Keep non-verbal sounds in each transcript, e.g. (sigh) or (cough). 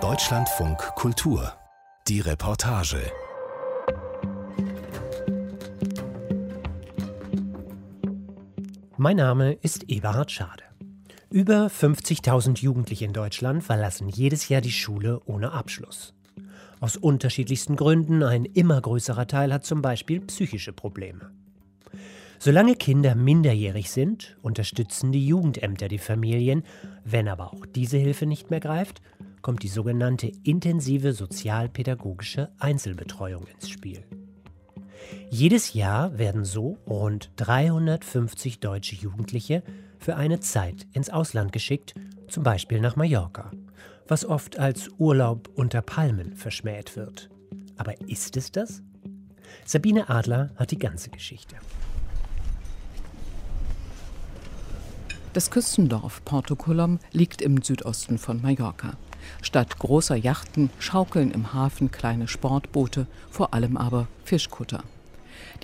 Deutschlandfunk Kultur. Die Reportage. Mein Name ist Eberhard Schade. Über 50.000 Jugendliche in Deutschland verlassen jedes Jahr die Schule ohne Abschluss. Aus unterschiedlichsten Gründen, ein immer größerer Teil hat zum Beispiel psychische Probleme. Solange Kinder minderjährig sind, unterstützen die Jugendämter die Familien. Wenn aber auch diese Hilfe nicht mehr greift, kommt die sogenannte intensive sozialpädagogische Einzelbetreuung ins Spiel. Jedes Jahr werden so rund 350 deutsche Jugendliche für eine Zeit ins Ausland geschickt, zum Beispiel nach Mallorca, was oft als Urlaub unter Palmen verschmäht wird. Aber ist es das? Sabine Adler hat die ganze Geschichte. Das Küstendorf Porto Colom liegt im Südosten von Mallorca. Statt großer Yachten schaukeln im Hafen kleine Sportboote, vor allem aber Fischkutter.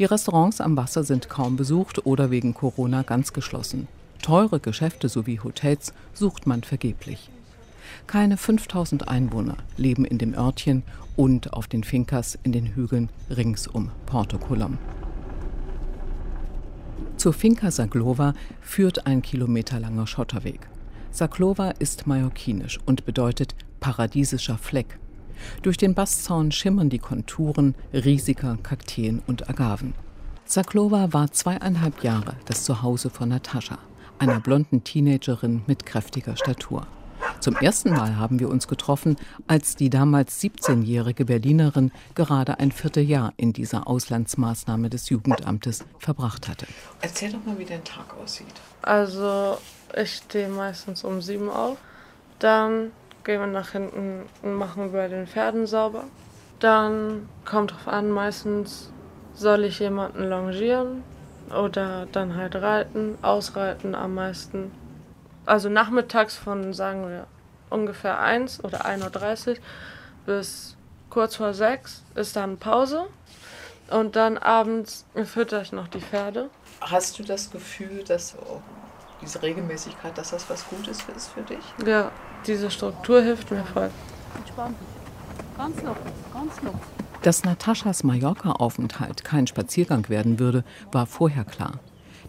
Die Restaurants am Wasser sind kaum besucht oder wegen Corona ganz geschlossen. Teure Geschäfte sowie Hotels sucht man vergeblich. Keine 5000 Einwohner leben in dem Örtchen und auf den Fincas in den Hügeln rings um Porto Colom. Zur Finca Saglova führt ein kilometerlanger Schotterweg. Saklova ist mallorquinisch und bedeutet paradiesischer Fleck. Durch den Bastzaun schimmern die Konturen riesiger Kakteen und Agaven. Saklova war zweieinhalb Jahre das Zuhause von Natascha einer blonden Teenagerin mit kräftiger Statur. Zum ersten Mal haben wir uns getroffen, als die damals 17-jährige Berlinerin gerade ein Vierteljahr in dieser Auslandsmaßnahme des Jugendamtes verbracht hatte. Erzähl doch mal, wie dein Tag aussieht. Also, ich stehe meistens um sieben auf. Dann gehen wir nach hinten und machen bei den Pferden sauber. Dann kommt drauf an, meistens soll ich jemanden longieren oder dann halt reiten, ausreiten am meisten. Also nachmittags von, sagen wir, ungefähr 1 oder 1.30 Uhr bis kurz vor 6 ist dann Pause. Und dann abends fütter ich noch die Pferde. Hast du das Gefühl, dass oh, diese Regelmäßigkeit, dass das was Gutes ist für dich? Ja, diese Struktur hilft mir voll. Entspannt. Ganz locker, ganz locker. Dass Nataschas Mallorca-Aufenthalt kein Spaziergang werden würde, war vorher klar.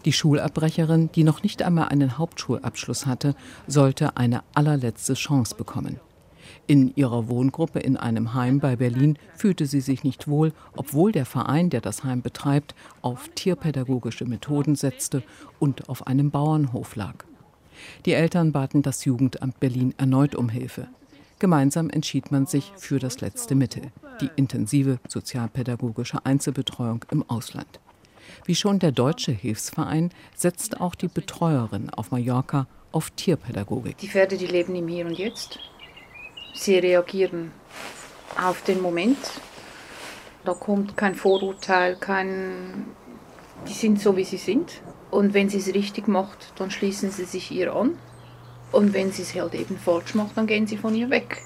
Die Schulabbrecherin, die noch nicht einmal einen Hauptschulabschluss hatte, sollte eine allerletzte Chance bekommen. In ihrer Wohngruppe in einem Heim bei Berlin fühlte sie sich nicht wohl, obwohl der Verein, der das Heim betreibt, auf tierpädagogische Methoden setzte und auf einem Bauernhof lag. Die Eltern baten das Jugendamt Berlin erneut um Hilfe. Gemeinsam entschied man sich für das letzte Mittel, die intensive sozialpädagogische Einzelbetreuung im Ausland. Wie schon der deutsche Hilfsverein setzt auch die Betreuerin auf Mallorca auf Tierpädagogik. Die Pferde, die leben im Hier und Jetzt. Sie reagieren auf den Moment. Da kommt kein Vorurteil, kein. Die sind so, wie sie sind. Und wenn sie es richtig macht, dann schließen sie sich ihr an. Und wenn sie es halt eben falsch macht, dann gehen sie von ihr weg.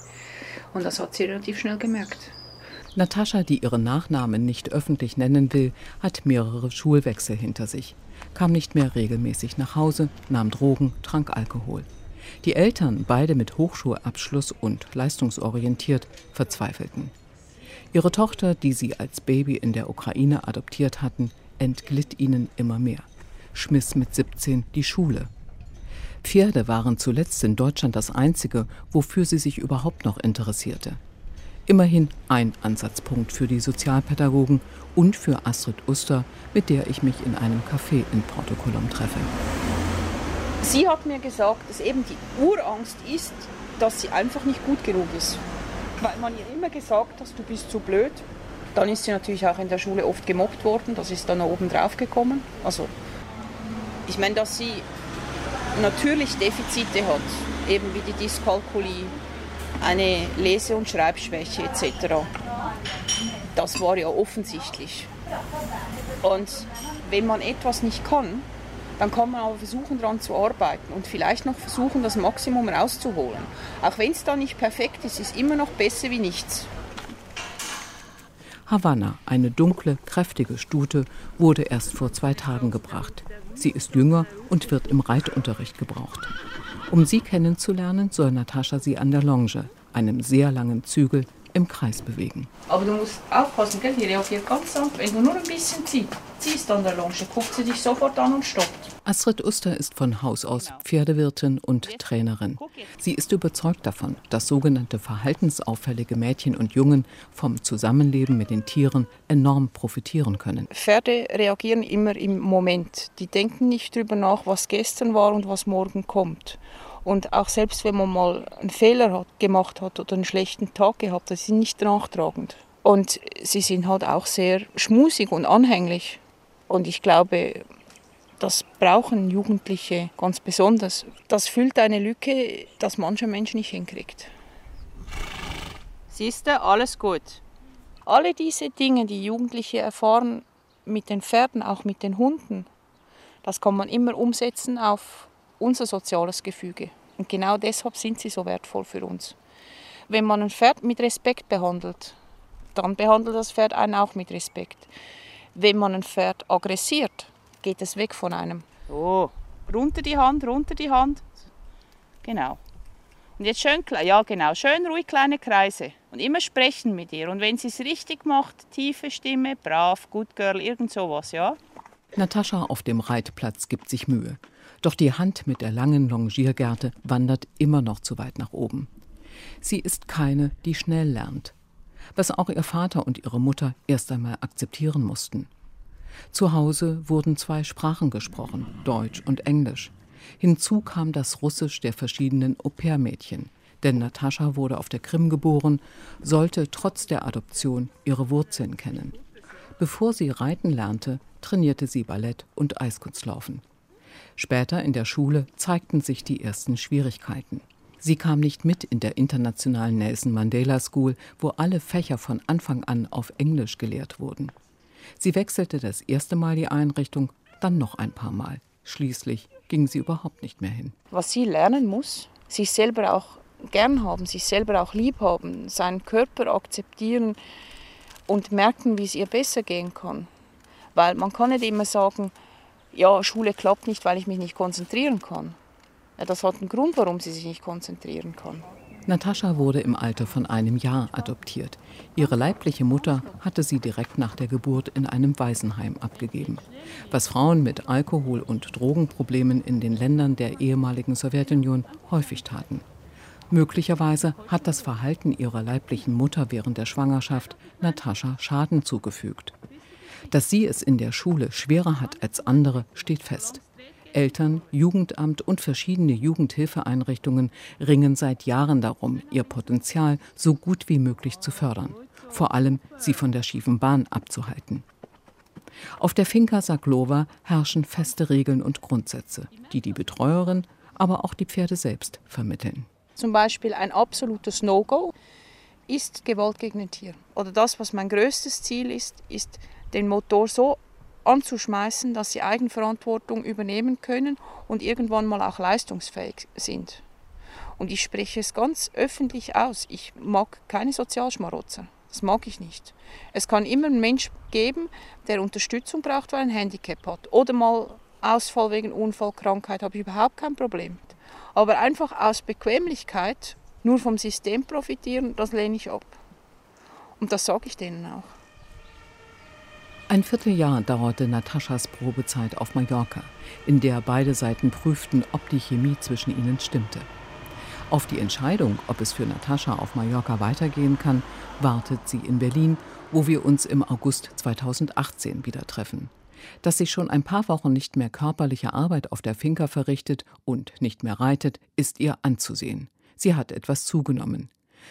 Und das hat sie relativ schnell gemerkt. Natascha, die ihren Nachnamen nicht öffentlich nennen will, hat mehrere Schulwechsel hinter sich, kam nicht mehr regelmäßig nach Hause, nahm Drogen, trank Alkohol. Die Eltern, beide mit Hochschulabschluss und leistungsorientiert, verzweifelten. Ihre Tochter, die sie als Baby in der Ukraine adoptiert hatten, entglitt ihnen immer mehr, schmiss mit 17 die Schule Pferde waren zuletzt in Deutschland das Einzige, wofür sie sich überhaupt noch interessierte. Immerhin ein Ansatzpunkt für die Sozialpädagogen und für Astrid Uster, mit der ich mich in einem Café in Porto Colom treffe. Sie hat mir gesagt, dass eben die Urangst ist, dass sie einfach nicht gut genug ist. Weil man ihr immer gesagt hat, du bist zu blöd. Dann ist sie natürlich auch in der Schule oft gemobbt worden, das ist dann oben drauf gekommen. Also, ich meine, dass sie natürlich Defizite hat, eben wie die Dyskalkulie, eine Lese- und Schreibschwäche etc. Das war ja offensichtlich. Und wenn man etwas nicht kann, dann kann man aber versuchen, daran zu arbeiten und vielleicht noch versuchen, das Maximum rauszuholen. Auch wenn es da nicht perfekt ist, ist immer noch besser wie nichts. Havanna, eine dunkle, kräftige Stute, wurde erst vor zwei Tagen gebracht. Sie ist jünger und wird im Reitunterricht gebraucht. Um sie kennenzulernen, soll Natascha sie an der Longe, einem sehr langen Zügel, im Kreis bewegen. Aber du musst aufpassen, gell? die reagiert ganz sanft. Wenn du nur ein bisschen ziehst, ziehst an der Longe, guckt sie dich sofort an und stoppt. Astrid Uster ist von Haus aus Pferdewirtin und Trainerin. Sie ist überzeugt davon, dass sogenannte verhaltensauffällige Mädchen und Jungen vom Zusammenleben mit den Tieren enorm profitieren können. Pferde reagieren immer im Moment. Die denken nicht darüber nach, was gestern war und was morgen kommt. Und auch selbst wenn man mal einen Fehler hat, gemacht hat oder einen schlechten Tag gehabt hat, sie sind nicht nachtragend. Und sie sind halt auch sehr schmusig und anhänglich. Und ich glaube, das brauchen Jugendliche ganz besonders. Das füllt eine Lücke, die mancher Mensch nicht hinkriegt. Siehst du, alles gut. Alle diese Dinge, die Jugendliche erfahren mit den Pferden, auch mit den Hunden, das kann man immer umsetzen auf unser soziales Gefüge. Und genau deshalb sind sie so wertvoll für uns. Wenn man ein Pferd mit Respekt behandelt, dann behandelt das Pferd einen auch mit Respekt. Wenn man ein Pferd aggressiert, geht es weg von einem. So, runter die Hand, runter die Hand. Genau. Und jetzt schön, ja genau, schön ruhig kleine Kreise und immer sprechen mit ihr. Und wenn sie es richtig macht, tiefe Stimme, brav, good girl, irgend sowas, ja. Natascha auf dem Reitplatz gibt sich Mühe. Doch die Hand mit der langen Longiergerte wandert immer noch zu weit nach oben. Sie ist keine, die schnell lernt. Was auch ihr Vater und ihre Mutter erst einmal akzeptieren mussten. Zu Hause wurden zwei Sprachen gesprochen, Deutsch und Englisch. Hinzu kam das Russisch der verschiedenen Au-pair-Mädchen. Denn Natascha wurde auf der Krim geboren, sollte trotz der Adoption ihre Wurzeln kennen. Bevor sie reiten lernte, trainierte sie Ballett und Eiskunstlaufen. Später in der Schule zeigten sich die ersten Schwierigkeiten. Sie kam nicht mit in der internationalen Nelson Mandela School, wo alle Fächer von Anfang an auf Englisch gelehrt wurden. Sie wechselte das erste Mal die Einrichtung, dann noch ein paar Mal. Schließlich ging sie überhaupt nicht mehr hin. Was sie lernen muss, sich selber auch gern haben, sich selber auch lieb haben, seinen Körper akzeptieren und merken, wie es ihr besser gehen kann. Weil man kann nicht immer sagen, ja, Schule klappt nicht, weil ich mich nicht konzentrieren kann. Ja, das hat einen Grund, warum sie sich nicht konzentrieren kann. Natascha wurde im Alter von einem Jahr adoptiert. Ihre leibliche Mutter hatte sie direkt nach der Geburt in einem Waisenheim abgegeben. Was Frauen mit Alkohol- und Drogenproblemen in den Ländern der ehemaligen Sowjetunion häufig taten. Möglicherweise hat das Verhalten ihrer leiblichen Mutter während der Schwangerschaft Natascha Schaden zugefügt. Dass sie es in der Schule schwerer hat als andere, steht fest. Eltern, Jugendamt und verschiedene Jugendhilfeeinrichtungen ringen seit Jahren darum, ihr Potenzial so gut wie möglich zu fördern. Vor allem sie von der schiefen Bahn abzuhalten. Auf der Finca Saglova herrschen feste Regeln und Grundsätze, die die Betreuerin, aber auch die Pferde selbst vermitteln. Zum Beispiel ein absolutes No-Go ist Gewalt gegen ein Tier. Oder das, was mein größtes Ziel ist, ist den Motor so anzuschmeißen, dass sie Eigenverantwortung übernehmen können und irgendwann mal auch leistungsfähig sind. Und ich spreche es ganz öffentlich aus. Ich mag keine Sozialschmarotzer. Das mag ich nicht. Es kann immer einen Mensch geben, der Unterstützung braucht, weil er ein Handicap hat. Oder mal Ausfall wegen Unfall, Krankheit, habe ich überhaupt kein Problem Aber einfach aus Bequemlichkeit nur vom System profitieren, das lehne ich ab. Und das sage ich denen auch. Ein Vierteljahr dauerte Nataschas Probezeit auf Mallorca, in der beide Seiten prüften, ob die Chemie zwischen ihnen stimmte. Auf die Entscheidung, ob es für Natascha auf Mallorca weitergehen kann, wartet sie in Berlin, wo wir uns im August 2018 wieder treffen. Dass sie schon ein paar Wochen nicht mehr körperliche Arbeit auf der Finca verrichtet und nicht mehr reitet, ist ihr anzusehen. Sie hat etwas zugenommen.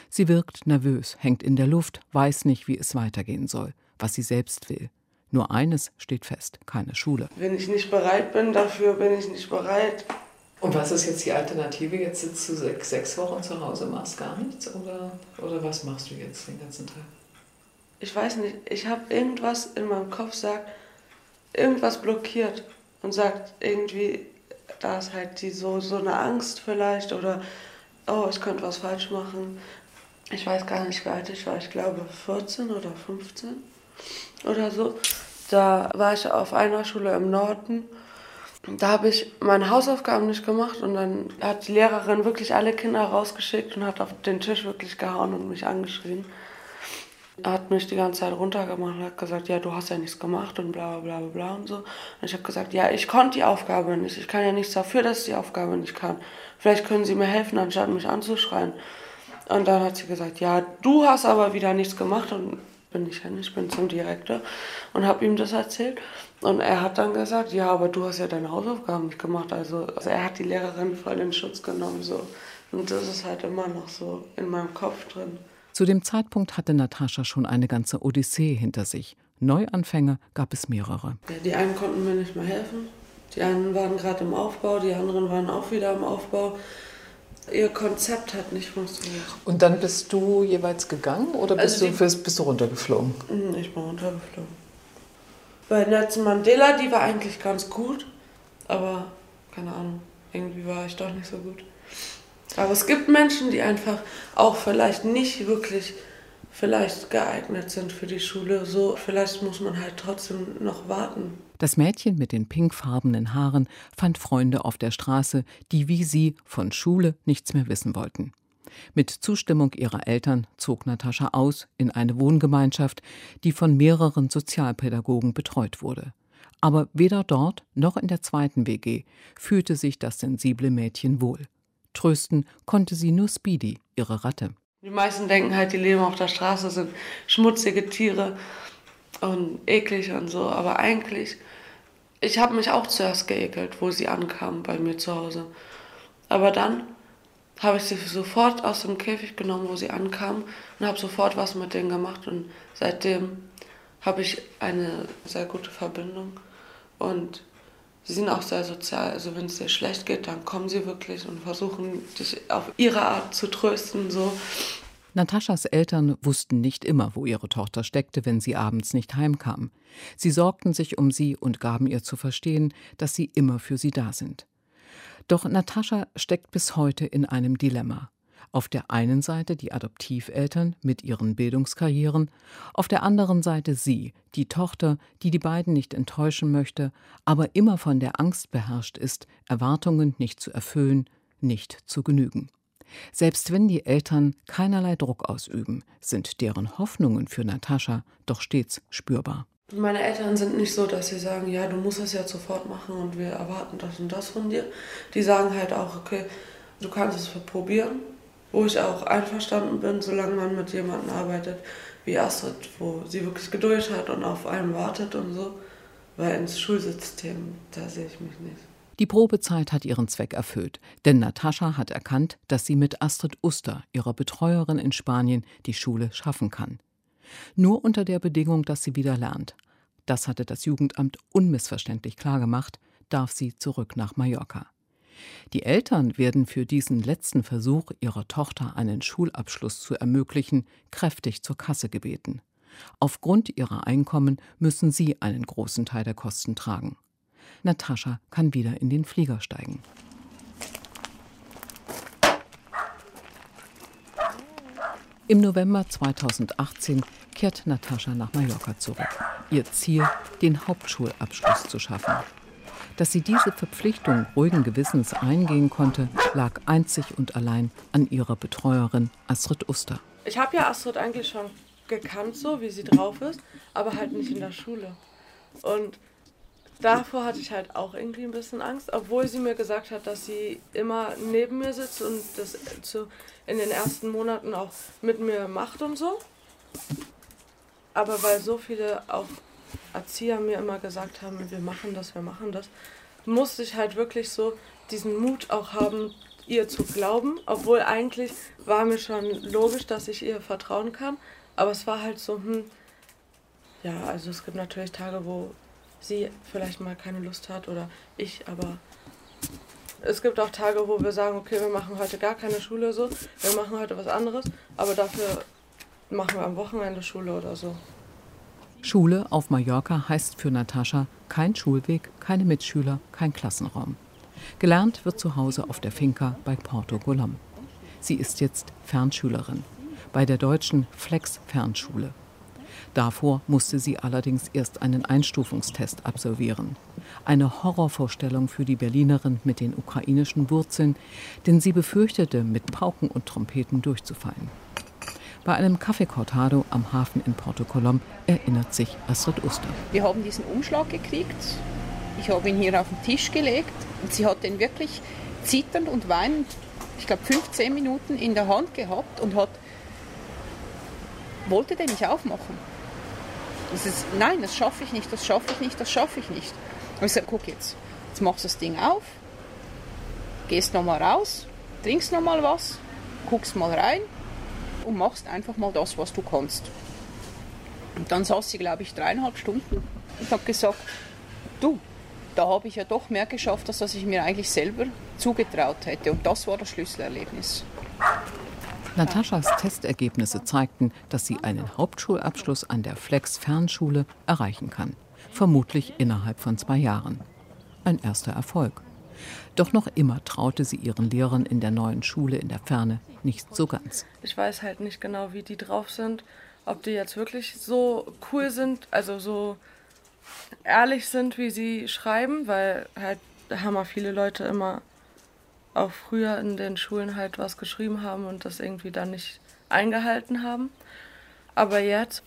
Sie wirkt nervös, hängt in der Luft, weiß nicht, wie es weitergehen soll, was sie selbst will. Nur eines steht fest, keine Schule. Wenn ich nicht bereit bin, dafür bin ich nicht bereit. Und was ist jetzt die Alternative? Jetzt sitzt du sechs, sechs Wochen zu Hause, machst gar nichts? Oder, oder was machst du jetzt den ganzen Tag? Ich weiß nicht, ich habe irgendwas in meinem Kopf, sagt, irgendwas blockiert und sagt irgendwie, da ist halt die, so, so eine Angst vielleicht oder oh, ich könnte was falsch machen. Ich weiß gar nicht, wie alt ich war, ich glaube 14 oder 15 oder so. Da war ich auf einer Schule im Norden. da habe ich meine Hausaufgaben nicht gemacht und dann hat die Lehrerin wirklich alle Kinder rausgeschickt und hat auf den Tisch wirklich gehauen und mich angeschrien. Er hat mich die ganze Zeit runtergemacht und hat gesagt, ja, du hast ja nichts gemacht und bla bla bla bla und so. Und ich habe gesagt, ja, ich konnte die Aufgabe nicht. Ich kann ja nichts dafür, dass ich die Aufgabe nicht kann. Vielleicht können Sie mir helfen, anstatt mich anzuschreien. Und dann hat sie gesagt, ja, du hast aber wieder nichts gemacht und bin ich ja nicht, ich bin zum Direktor und habe ihm das erzählt. Und er hat dann gesagt, ja, aber du hast ja deine Hausaufgaben nicht gemacht. Also, also er hat die Lehrerin voll in Schutz genommen. So. Und das ist halt immer noch so in meinem Kopf drin. Zu dem Zeitpunkt hatte Natascha schon eine ganze Odyssee hinter sich. Neuanfänge gab es mehrere. Ja, die einen konnten mir nicht mehr helfen. Die einen waren gerade im Aufbau, die anderen waren auch wieder im Aufbau ihr Konzept hat nicht funktioniert. Und dann bist du jeweils gegangen oder bist, also du, bist du runtergeflogen? Mhm, ich bin runtergeflogen. Bei Nelson Mandela, die war eigentlich ganz gut, aber keine Ahnung, irgendwie war ich doch nicht so gut. Aber es gibt Menschen, die einfach auch vielleicht nicht wirklich vielleicht geeignet sind für die Schule. So, vielleicht muss man halt trotzdem noch warten. Das Mädchen mit den pinkfarbenen Haaren fand Freunde auf der Straße, die wie sie von Schule nichts mehr wissen wollten. Mit Zustimmung ihrer Eltern zog Natascha aus in eine Wohngemeinschaft, die von mehreren Sozialpädagogen betreut wurde. Aber weder dort noch in der zweiten WG fühlte sich das sensible Mädchen wohl. Trösten konnte sie nur Speedy, ihre Ratte. Die meisten denken halt, die leben auf der Straße, sind schmutzige Tiere und eklig und so. Aber eigentlich, ich habe mich auch zuerst geekelt, wo sie ankamen bei mir zu Hause. Aber dann habe ich sie sofort aus dem Käfig genommen, wo sie ankamen und habe sofort was mit denen gemacht. Und seitdem habe ich eine sehr gute Verbindung. Und sie sind auch sehr sozial. Also wenn es dir schlecht geht, dann kommen sie wirklich und versuchen dich auf ihre Art zu trösten. So. Nataschas Eltern wussten nicht immer, wo ihre Tochter steckte, wenn sie abends nicht heimkam. Sie sorgten sich um sie und gaben ihr zu verstehen, dass sie immer für sie da sind. Doch Natascha steckt bis heute in einem Dilemma. Auf der einen Seite die Adoptiveltern mit ihren Bildungskarrieren, auf der anderen Seite sie, die Tochter, die die beiden nicht enttäuschen möchte, aber immer von der Angst beherrscht ist, Erwartungen nicht zu erfüllen, nicht zu genügen. Selbst wenn die Eltern keinerlei Druck ausüben, sind deren Hoffnungen für Natascha doch stets spürbar. Meine Eltern sind nicht so, dass sie sagen, ja, du musst es jetzt sofort machen und wir erwarten das und das von dir. Die sagen halt auch, okay, du kannst es probieren, wo ich auch einverstanden bin, solange man mit jemandem arbeitet wie Astrid, wo sie wirklich Geduld hat und auf einen wartet und so. Weil ins Schulsystem, da sehe ich mich nicht. Die Probezeit hat ihren Zweck erfüllt, denn Natascha hat erkannt, dass sie mit Astrid Uster, ihrer Betreuerin in Spanien, die Schule schaffen kann. Nur unter der Bedingung, dass sie wieder lernt. Das hatte das Jugendamt unmissverständlich klargemacht, darf sie zurück nach Mallorca. Die Eltern werden für diesen letzten Versuch, ihrer Tochter einen Schulabschluss zu ermöglichen, kräftig zur Kasse gebeten. Aufgrund ihrer Einkommen müssen sie einen großen Teil der Kosten tragen. Natascha kann wieder in den Flieger steigen. Im November 2018 kehrt Natascha nach Mallorca zurück. Ihr Ziel, den Hauptschulabschluss zu schaffen. Dass sie diese Verpflichtung ruhigen Gewissens eingehen konnte, lag einzig und allein an ihrer Betreuerin Astrid Uster. Ich habe ja Astrid eigentlich schon gekannt, so wie sie drauf ist, aber halt nicht in der Schule. Und davor hatte ich halt auch irgendwie ein bisschen Angst, obwohl sie mir gesagt hat, dass sie immer neben mir sitzt und das zu, in den ersten Monaten auch mit mir macht und so. Aber weil so viele auch Erzieher mir immer gesagt haben, wir machen das, wir machen das, musste ich halt wirklich so diesen Mut auch haben, ihr zu glauben, obwohl eigentlich war mir schon logisch, dass ich ihr vertrauen kann, aber es war halt so, hm, ja, also es gibt natürlich Tage, wo sie vielleicht mal keine Lust hat oder ich, aber es gibt auch Tage, wo wir sagen, okay, wir machen heute gar keine Schule so, wir machen heute was anderes, aber dafür machen wir am Wochenende Schule oder so. Schule auf Mallorca heißt für Natascha kein Schulweg, keine Mitschüler, kein Klassenraum. Gelernt wird zu Hause auf der Finca bei Porto Golom. Sie ist jetzt Fernschülerin bei der deutschen Flex-Fernschule. Davor musste sie allerdings erst einen Einstufungstest absolvieren. Eine Horrorvorstellung für die Berlinerin mit den ukrainischen Wurzeln, denn sie befürchtete, mit Pauken und Trompeten durchzufallen. Bei einem Café Cortado am Hafen in Porto Colom erinnert sich Astrid Uster. Wir haben diesen Umschlag gekriegt. Ich habe ihn hier auf den Tisch gelegt und sie hat den wirklich zitternd und weinend, ich glaube 15 Minuten in der Hand gehabt und hat wollte den nicht aufmachen. Das ist, nein, das schaffe ich nicht, das schaffe ich nicht, das schaffe ich nicht. Und ich sage, guck jetzt, jetzt machst du das Ding auf, gehst nochmal raus, trinkst nochmal was, guckst mal rein und machst einfach mal das, was du kannst. Und dann saß sie, glaube ich, dreieinhalb Stunden und habe gesagt, du, da habe ich ja doch mehr geschafft, als was ich mir eigentlich selber zugetraut hätte. Und das war das Schlüsselerlebnis. Nataschas Testergebnisse zeigten, dass sie einen Hauptschulabschluss an der Flex Fernschule erreichen kann. Vermutlich innerhalb von zwei Jahren. Ein erster Erfolg. Doch noch immer traute sie ihren Lehrern in der neuen Schule in der Ferne nicht so ganz. Ich weiß halt nicht genau, wie die drauf sind. Ob die jetzt wirklich so cool sind, also so ehrlich sind, wie sie schreiben, weil halt hammer viele Leute immer auch früher in den Schulen halt was geschrieben haben und das irgendwie dann nicht eingehalten haben. Aber jetzt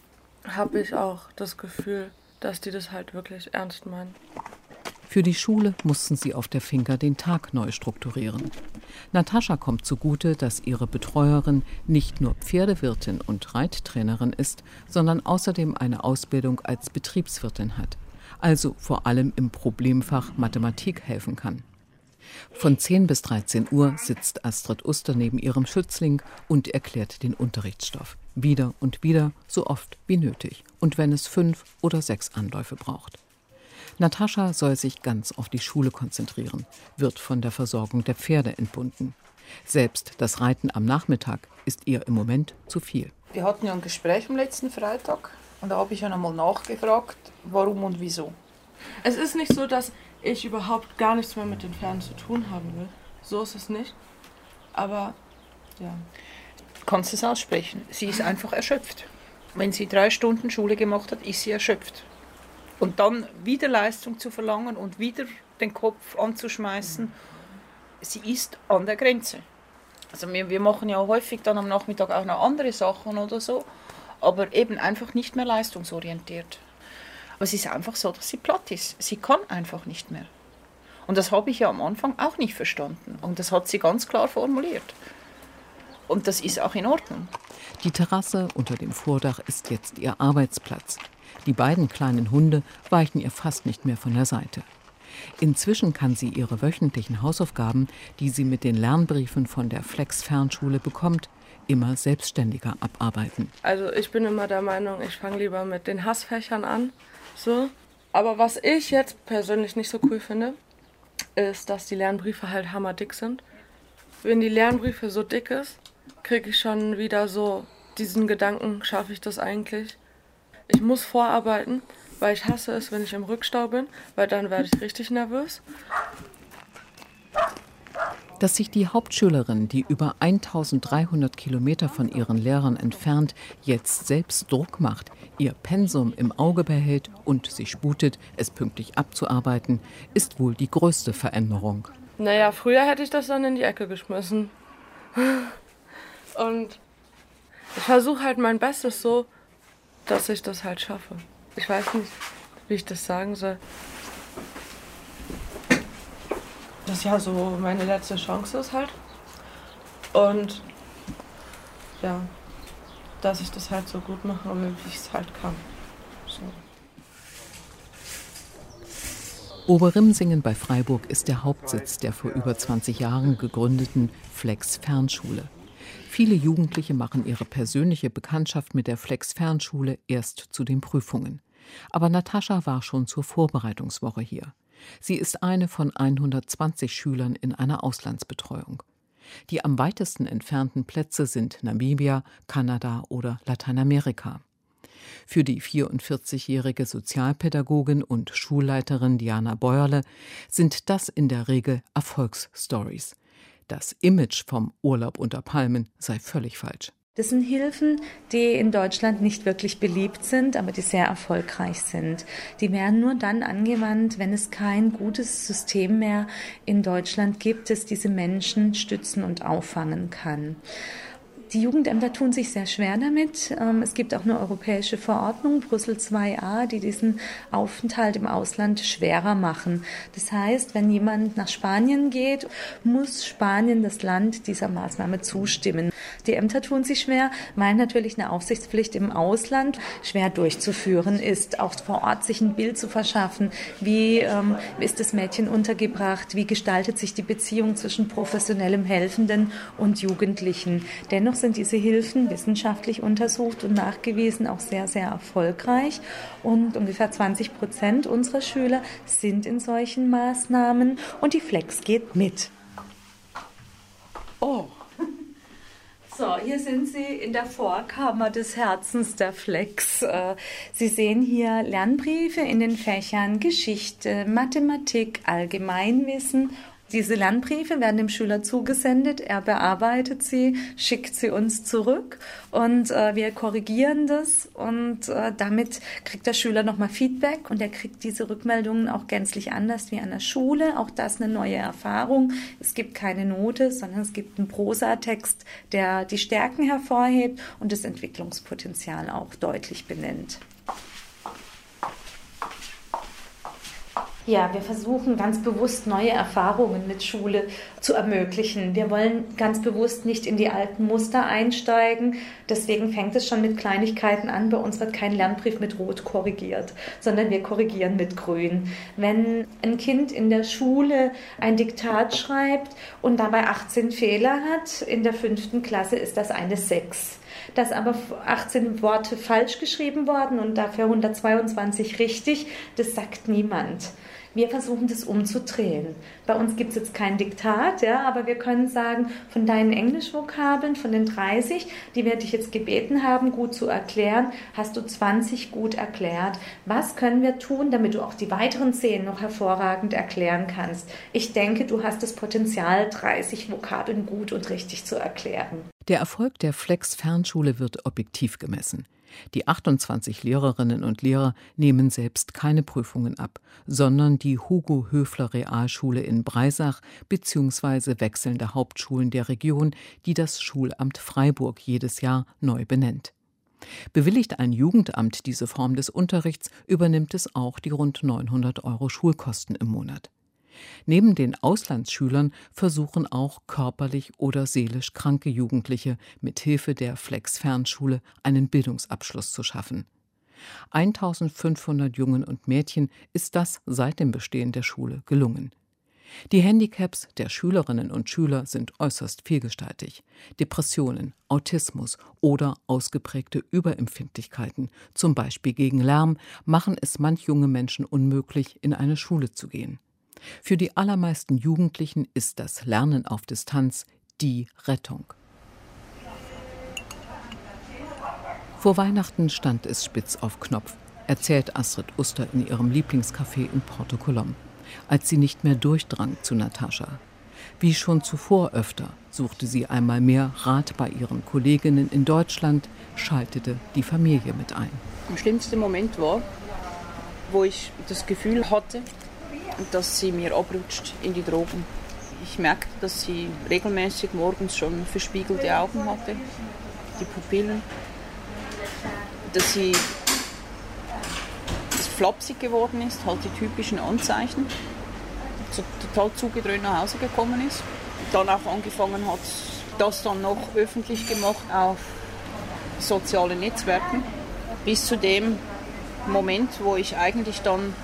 habe ich auch das Gefühl, dass die das halt wirklich ernst meinen. Für die Schule mussten sie auf der Finca den Tag neu strukturieren. Natascha kommt zugute, dass ihre Betreuerin nicht nur Pferdewirtin und Reittrainerin ist, sondern außerdem eine Ausbildung als Betriebswirtin hat, also vor allem im Problemfach Mathematik helfen kann. Von 10 bis 13 Uhr sitzt Astrid Uster neben ihrem Schützling und erklärt den Unterrichtsstoff. Wieder und wieder, so oft wie nötig. Und wenn es fünf oder sechs Anläufe braucht. Natascha soll sich ganz auf die Schule konzentrieren, wird von der Versorgung der Pferde entbunden. Selbst das Reiten am Nachmittag ist ihr im Moment zu viel. Wir hatten ja ein Gespräch am letzten Freitag und da habe ich ja nochmal nachgefragt, warum und wieso. Es ist nicht so, dass ich überhaupt gar nichts mehr mit den Pferden zu tun haben will. So ist es nicht. Aber ja. Kannst es aussprechen? Sie ist einfach erschöpft. Wenn sie drei Stunden Schule gemacht hat, ist sie erschöpft. Und dann wieder Leistung zu verlangen und wieder den Kopf anzuschmeißen, sie ist an der Grenze. Also wir, wir machen ja häufig dann am Nachmittag auch noch andere Sachen oder so, aber eben einfach nicht mehr leistungsorientiert. Aber es ist einfach so, dass sie platt ist. Sie kann einfach nicht mehr. Und das habe ich ja am Anfang auch nicht verstanden. Und das hat sie ganz klar formuliert. Und das ist auch in Ordnung. Die Terrasse unter dem Vordach ist jetzt ihr Arbeitsplatz. Die beiden kleinen Hunde weichen ihr fast nicht mehr von der Seite. Inzwischen kann sie ihre wöchentlichen Hausaufgaben, die sie mit den Lernbriefen von der Flex Fernschule bekommt, immer selbstständiger abarbeiten. Also ich bin immer der Meinung, ich fange lieber mit den Hassfächern an. So. Aber was ich jetzt persönlich nicht so cool finde, ist, dass die Lernbriefe halt hammerdick sind. Wenn die Lernbriefe so dick ist, kriege ich schon wieder so diesen Gedanken, schaffe ich das eigentlich? Ich muss vorarbeiten, weil ich hasse es, wenn ich im Rückstau bin, weil dann werde ich richtig nervös. Dass sich die Hauptschülerin, die über 1300 Kilometer von ihren Lehrern entfernt, jetzt selbst Druck macht, ihr Pensum im Auge behält und sich sputet, es pünktlich abzuarbeiten, ist wohl die größte Veränderung. Naja, früher hätte ich das dann in die Ecke geschmissen. Und ich versuche halt mein Bestes so, dass ich das halt schaffe. Ich weiß nicht, wie ich das sagen soll. Das ja so meine letzte Chance ist halt. Und ja, dass ich das halt so gut mache, wie ich es halt kann. So. Oberrimsingen bei Freiburg ist der Hauptsitz der vor über 20 Jahren gegründeten Flex Fernschule. Viele Jugendliche machen ihre persönliche Bekanntschaft mit der Flex Fernschule erst zu den Prüfungen. Aber Natascha war schon zur Vorbereitungswoche hier. Sie ist eine von 120 Schülern in einer Auslandsbetreuung. Die am weitesten entfernten Plätze sind Namibia, Kanada oder Lateinamerika. Für die 44-jährige Sozialpädagogin und Schulleiterin Diana Bäuerle sind das in der Regel Erfolgsstories. Das Image vom Urlaub unter Palmen sei völlig falsch. Das sind Hilfen, die in Deutschland nicht wirklich beliebt sind, aber die sehr erfolgreich sind. Die werden nur dann angewandt, wenn es kein gutes System mehr in Deutschland gibt, das diese Menschen stützen und auffangen kann. Die Jugendämter tun sich sehr schwer damit. Ähm, es gibt auch eine europäische Verordnung, Brüssel 2a, die diesen Aufenthalt im Ausland schwerer machen. Das heißt, wenn jemand nach Spanien geht, muss Spanien das Land dieser Maßnahme zustimmen. Die Ämter tun sich schwer, weil natürlich eine Aufsichtspflicht im Ausland schwer durchzuführen ist, auch vor Ort sich ein Bild zu verschaffen. Wie ähm, ist das Mädchen untergebracht? Wie gestaltet sich die Beziehung zwischen professionellem Helfenden und Jugendlichen? Dennoch sind diese Hilfen wissenschaftlich untersucht und nachgewiesen auch sehr, sehr erfolgreich. Und ungefähr 20 Prozent unserer Schüler sind in solchen Maßnahmen und die Flex geht mit. Oh. (laughs) So, hier sind Sie in der Vorkammer des Herzens der Flex. Äh, Sie sehen hier Lernbriefe in den Fächern Geschichte, Mathematik, Allgemeinwissen diese Lernbriefe werden dem Schüler zugesendet, er bearbeitet sie, schickt sie uns zurück und äh, wir korrigieren das und äh, damit kriegt der Schüler nochmal Feedback und er kriegt diese Rückmeldungen auch gänzlich anders wie an der Schule. Auch das eine neue Erfahrung. Es gibt keine Note, sondern es gibt einen Prosatext, der die Stärken hervorhebt und das Entwicklungspotenzial auch deutlich benennt. Ja, wir versuchen ganz bewusst neue Erfahrungen mit Schule zu ermöglichen. Wir wollen ganz bewusst nicht in die alten Muster einsteigen. Deswegen fängt es schon mit Kleinigkeiten an. Bei uns wird kein Lernbrief mit Rot korrigiert, sondern wir korrigieren mit Grün. Wenn ein Kind in der Schule ein Diktat schreibt und dabei 18 Fehler hat, in der fünften Klasse ist das eine 6 dass aber 18 Worte falsch geschrieben worden und dafür 122 richtig, das sagt niemand. Wir versuchen das umzudrehen. Bei uns gibt es jetzt kein Diktat, ja, aber wir können sagen, von deinen Englischvokabeln, von den 30, die wir dich jetzt gebeten haben, gut zu erklären, hast du 20 gut erklärt. Was können wir tun, damit du auch die weiteren 10 noch hervorragend erklären kannst? Ich denke, du hast das Potenzial, 30 Vokabeln gut und richtig zu erklären. Der Erfolg der Flex Fernschule wird objektiv gemessen. Die 28 Lehrerinnen und Lehrer nehmen selbst keine Prüfungen ab, sondern die Hugo Höfler Realschule in Breisach bzw. wechselnde Hauptschulen der Region, die das Schulamt Freiburg jedes Jahr neu benennt. Bewilligt ein Jugendamt diese Form des Unterrichts, übernimmt es auch die rund 900 Euro Schulkosten im Monat. Neben den Auslandsschülern versuchen auch körperlich oder seelisch kranke Jugendliche mit Hilfe der Flex Fernschule einen Bildungsabschluss zu schaffen. 1500 Jungen und Mädchen ist das seit dem Bestehen der Schule gelungen. Die Handicaps der Schülerinnen und Schüler sind äußerst vielgestaltig. Depressionen, Autismus oder ausgeprägte Überempfindlichkeiten, zum Beispiel gegen Lärm, machen es manch junge Menschen unmöglich, in eine Schule zu gehen. Für die allermeisten Jugendlichen ist das Lernen auf Distanz die Rettung. Vor Weihnachten stand es spitz auf Knopf, erzählt Astrid Uster in ihrem Lieblingscafé in Porto Colom, als sie nicht mehr durchdrang zu Natascha. Wie schon zuvor öfter suchte sie einmal mehr Rat bei ihren Kolleginnen in Deutschland, schaltete die Familie mit ein. Der schlimmste Moment war, wo ich das Gefühl hatte, dass sie mir abrutscht in die Drogen. Ich merkte, dass sie regelmäßig morgens schon verspiegelte Augen hatte, die Pupillen, dass sie flapsig geworden ist, halt die typischen Anzeichen, so total zugedröhnt nach Hause gekommen ist. Dann auch angefangen hat, das dann noch öffentlich gemacht auf sozialen Netzwerken, bis zu dem Moment, wo ich eigentlich dann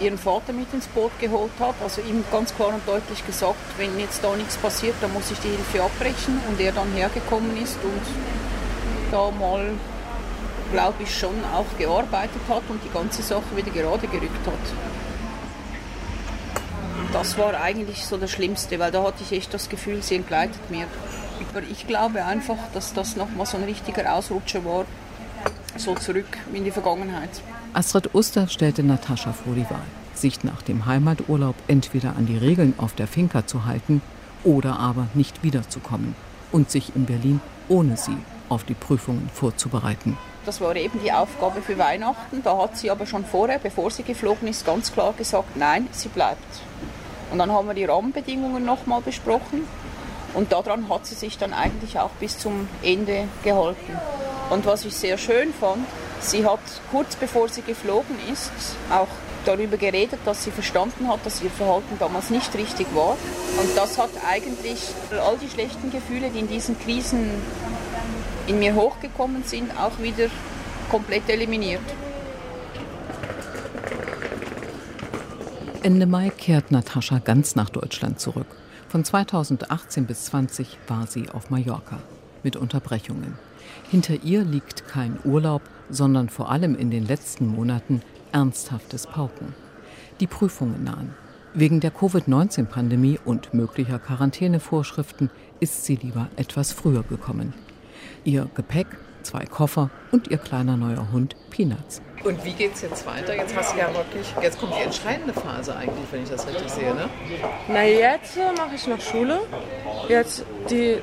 ihren Vater mit ins Boot geholt habe. Also ihm ganz klar und deutlich gesagt, wenn jetzt da nichts passiert, dann muss ich die Hilfe abbrechen. Und er dann hergekommen ist und da mal, glaube ich, schon auch gearbeitet hat und die ganze Sache wieder gerade gerückt hat. Das war eigentlich so das Schlimmste, weil da hatte ich echt das Gefühl, sie entgleitet mir. Aber ich glaube einfach, dass das nochmal so ein richtiger Ausrutscher war, so zurück in die Vergangenheit. Astrid Oster stellte Natascha vor die Wahl, sich nach dem Heimaturlaub entweder an die Regeln auf der Finca zu halten oder aber nicht wiederzukommen und sich in Berlin ohne sie auf die Prüfungen vorzubereiten. Das war eben die Aufgabe für Weihnachten. Da hat sie aber schon vorher, bevor sie geflogen ist, ganz klar gesagt, nein, sie bleibt. Und dann haben wir die Rahmenbedingungen nochmal besprochen. Und daran hat sie sich dann eigentlich auch bis zum Ende gehalten. Und was ich sehr schön fand, sie hat kurz bevor sie geflogen ist auch darüber geredet, dass sie verstanden hat, dass ihr Verhalten damals nicht richtig war. Und das hat eigentlich all die schlechten Gefühle, die in diesen Krisen in mir hochgekommen sind, auch wieder komplett eliminiert. Ende Mai kehrt Natascha ganz nach Deutschland zurück. Von 2018 bis 20 war sie auf Mallorca mit Unterbrechungen. Hinter ihr liegt kein Urlaub, sondern vor allem in den letzten Monaten ernsthaftes Pauken. Die Prüfungen nahen. Wegen der Covid-19-Pandemie und möglicher Quarantänevorschriften ist sie lieber etwas früher gekommen. Ihr Gepäck, zwei Koffer und ihr kleiner neuer Hund Peanuts. Und wie geht es jetzt weiter? Jetzt hast du ja wirklich, jetzt kommt die entscheidende Phase eigentlich, wenn ich das richtig sehe, ne? Na, jetzt äh, mache ich noch Schule. Jetzt die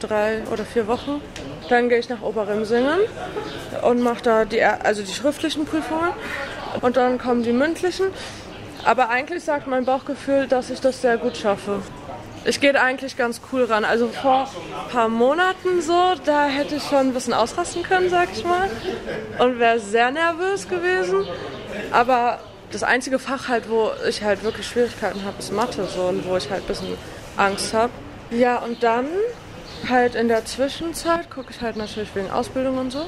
drei oder vier Wochen. Dann gehe ich nach Oberrimsingen und mache da die, also die schriftlichen Prüfungen. Und dann kommen die mündlichen. Aber eigentlich sagt mein Bauchgefühl, dass ich das sehr gut schaffe. Ich gehe eigentlich ganz cool ran. Also vor ein paar Monaten so, da hätte ich schon ein bisschen ausrasten können, sag ich mal. Und wäre sehr nervös gewesen. Aber das einzige Fach halt, wo ich halt wirklich Schwierigkeiten habe, ist Mathe so und wo ich halt ein bisschen Angst habe. Ja, und dann halt in der Zwischenzeit gucke ich halt natürlich wegen Ausbildung und so.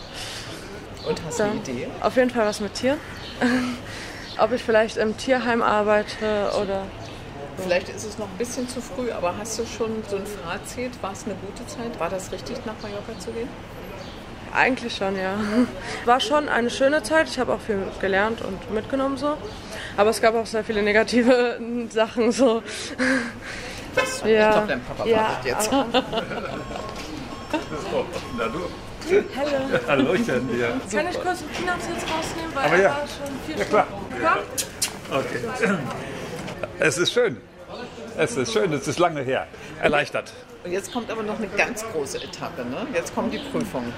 Und hast du eine Idee? Auf jeden Fall was mit Tieren. (laughs) Ob ich vielleicht im Tierheim arbeite oder. Vielleicht ist es noch ein bisschen zu früh, aber hast du schon so ein Fazit? War es eine gute Zeit? War das richtig, nach Mallorca zu gehen? Eigentlich schon, ja. (laughs) War schon eine schöne Zeit. Ich habe auch viel gelernt und mitgenommen so. Aber es gab auch sehr viele negative (laughs) Sachen so. Das, ja. Ich glaube, dein Papa ja, wartet jetzt. Na du. Hallo. Hallöchen dir. Kann ich kurz den Peanuts jetzt rausnehmen, weil Aber ja. war schon viel Ja klar. Ja? Okay. Es ist schön. Es ist schön, es ist lange her. Erleichtert. Und jetzt kommt aber noch eine ganz große Etappe, ne? Jetzt kommt die Prüfung.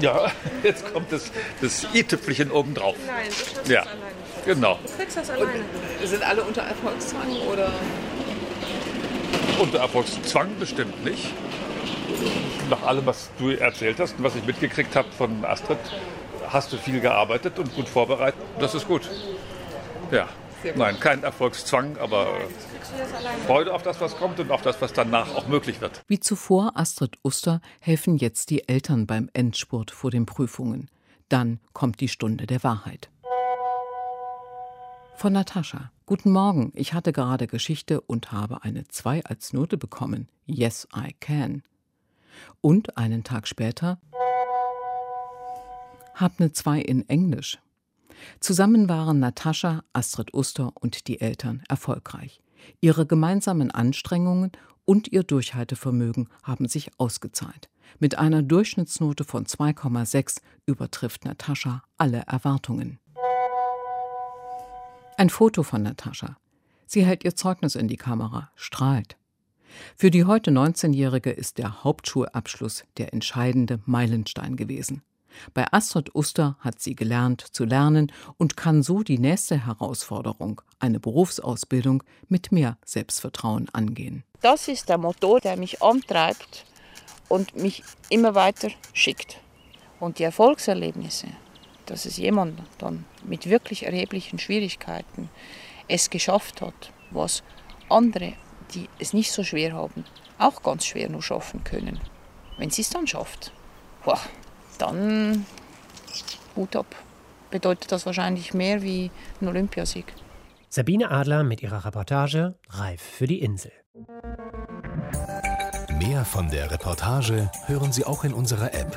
Ja, (laughs) jetzt kommt das, das i-Tüpfelchen obendrauf. Nein, du schaffst ja. das alleine. Genau. Du kriegst das alleine. Und sind alle unter Erfolgszwang oder? Unter Erfolgszwang bestimmt nicht. Nach allem, was du erzählt hast und was ich mitgekriegt habe von Astrid, hast du viel gearbeitet und gut vorbereitet. Das ist gut. Ja. Nein, kein Erfolgszwang, aber Freude auf das, was kommt und auf das, was danach auch möglich wird. Wie zuvor Astrid Uster helfen jetzt die Eltern beim Endspurt vor den Prüfungen. Dann kommt die Stunde der Wahrheit. Von Natascha. Guten Morgen, ich hatte gerade Geschichte und habe eine 2 als Note bekommen. Yes, I can. Und einen Tag später hab eine 2 in Englisch. Zusammen waren Natascha, Astrid Uster und die Eltern erfolgreich. Ihre gemeinsamen Anstrengungen und ihr Durchhaltevermögen haben sich ausgezahlt. Mit einer Durchschnittsnote von 2,6 übertrifft Natascha alle Erwartungen. Ein Foto von Natascha. Sie hält ihr Zeugnis in die Kamera, strahlt. Für die heute 19-Jährige ist der Hauptschulabschluss der entscheidende Meilenstein gewesen. Bei Astrid Uster hat sie gelernt zu lernen und kann so die nächste Herausforderung, eine Berufsausbildung mit mehr Selbstvertrauen angehen. Das ist der Motor, der mich antreibt und mich immer weiter schickt. Und die Erfolgserlebnisse, dass es jemand dann mit wirklich erheblichen Schwierigkeiten es geschafft hat, was andere, die es nicht so schwer haben, auch ganz schwer nur schaffen können. Wenn sie es dann schafft, boah, dann Hut ab. Bedeutet das wahrscheinlich mehr wie ein Olympiasieg. Sabine Adler mit ihrer Reportage Reif für die Insel. Mehr von der Reportage hören Sie auch in unserer App.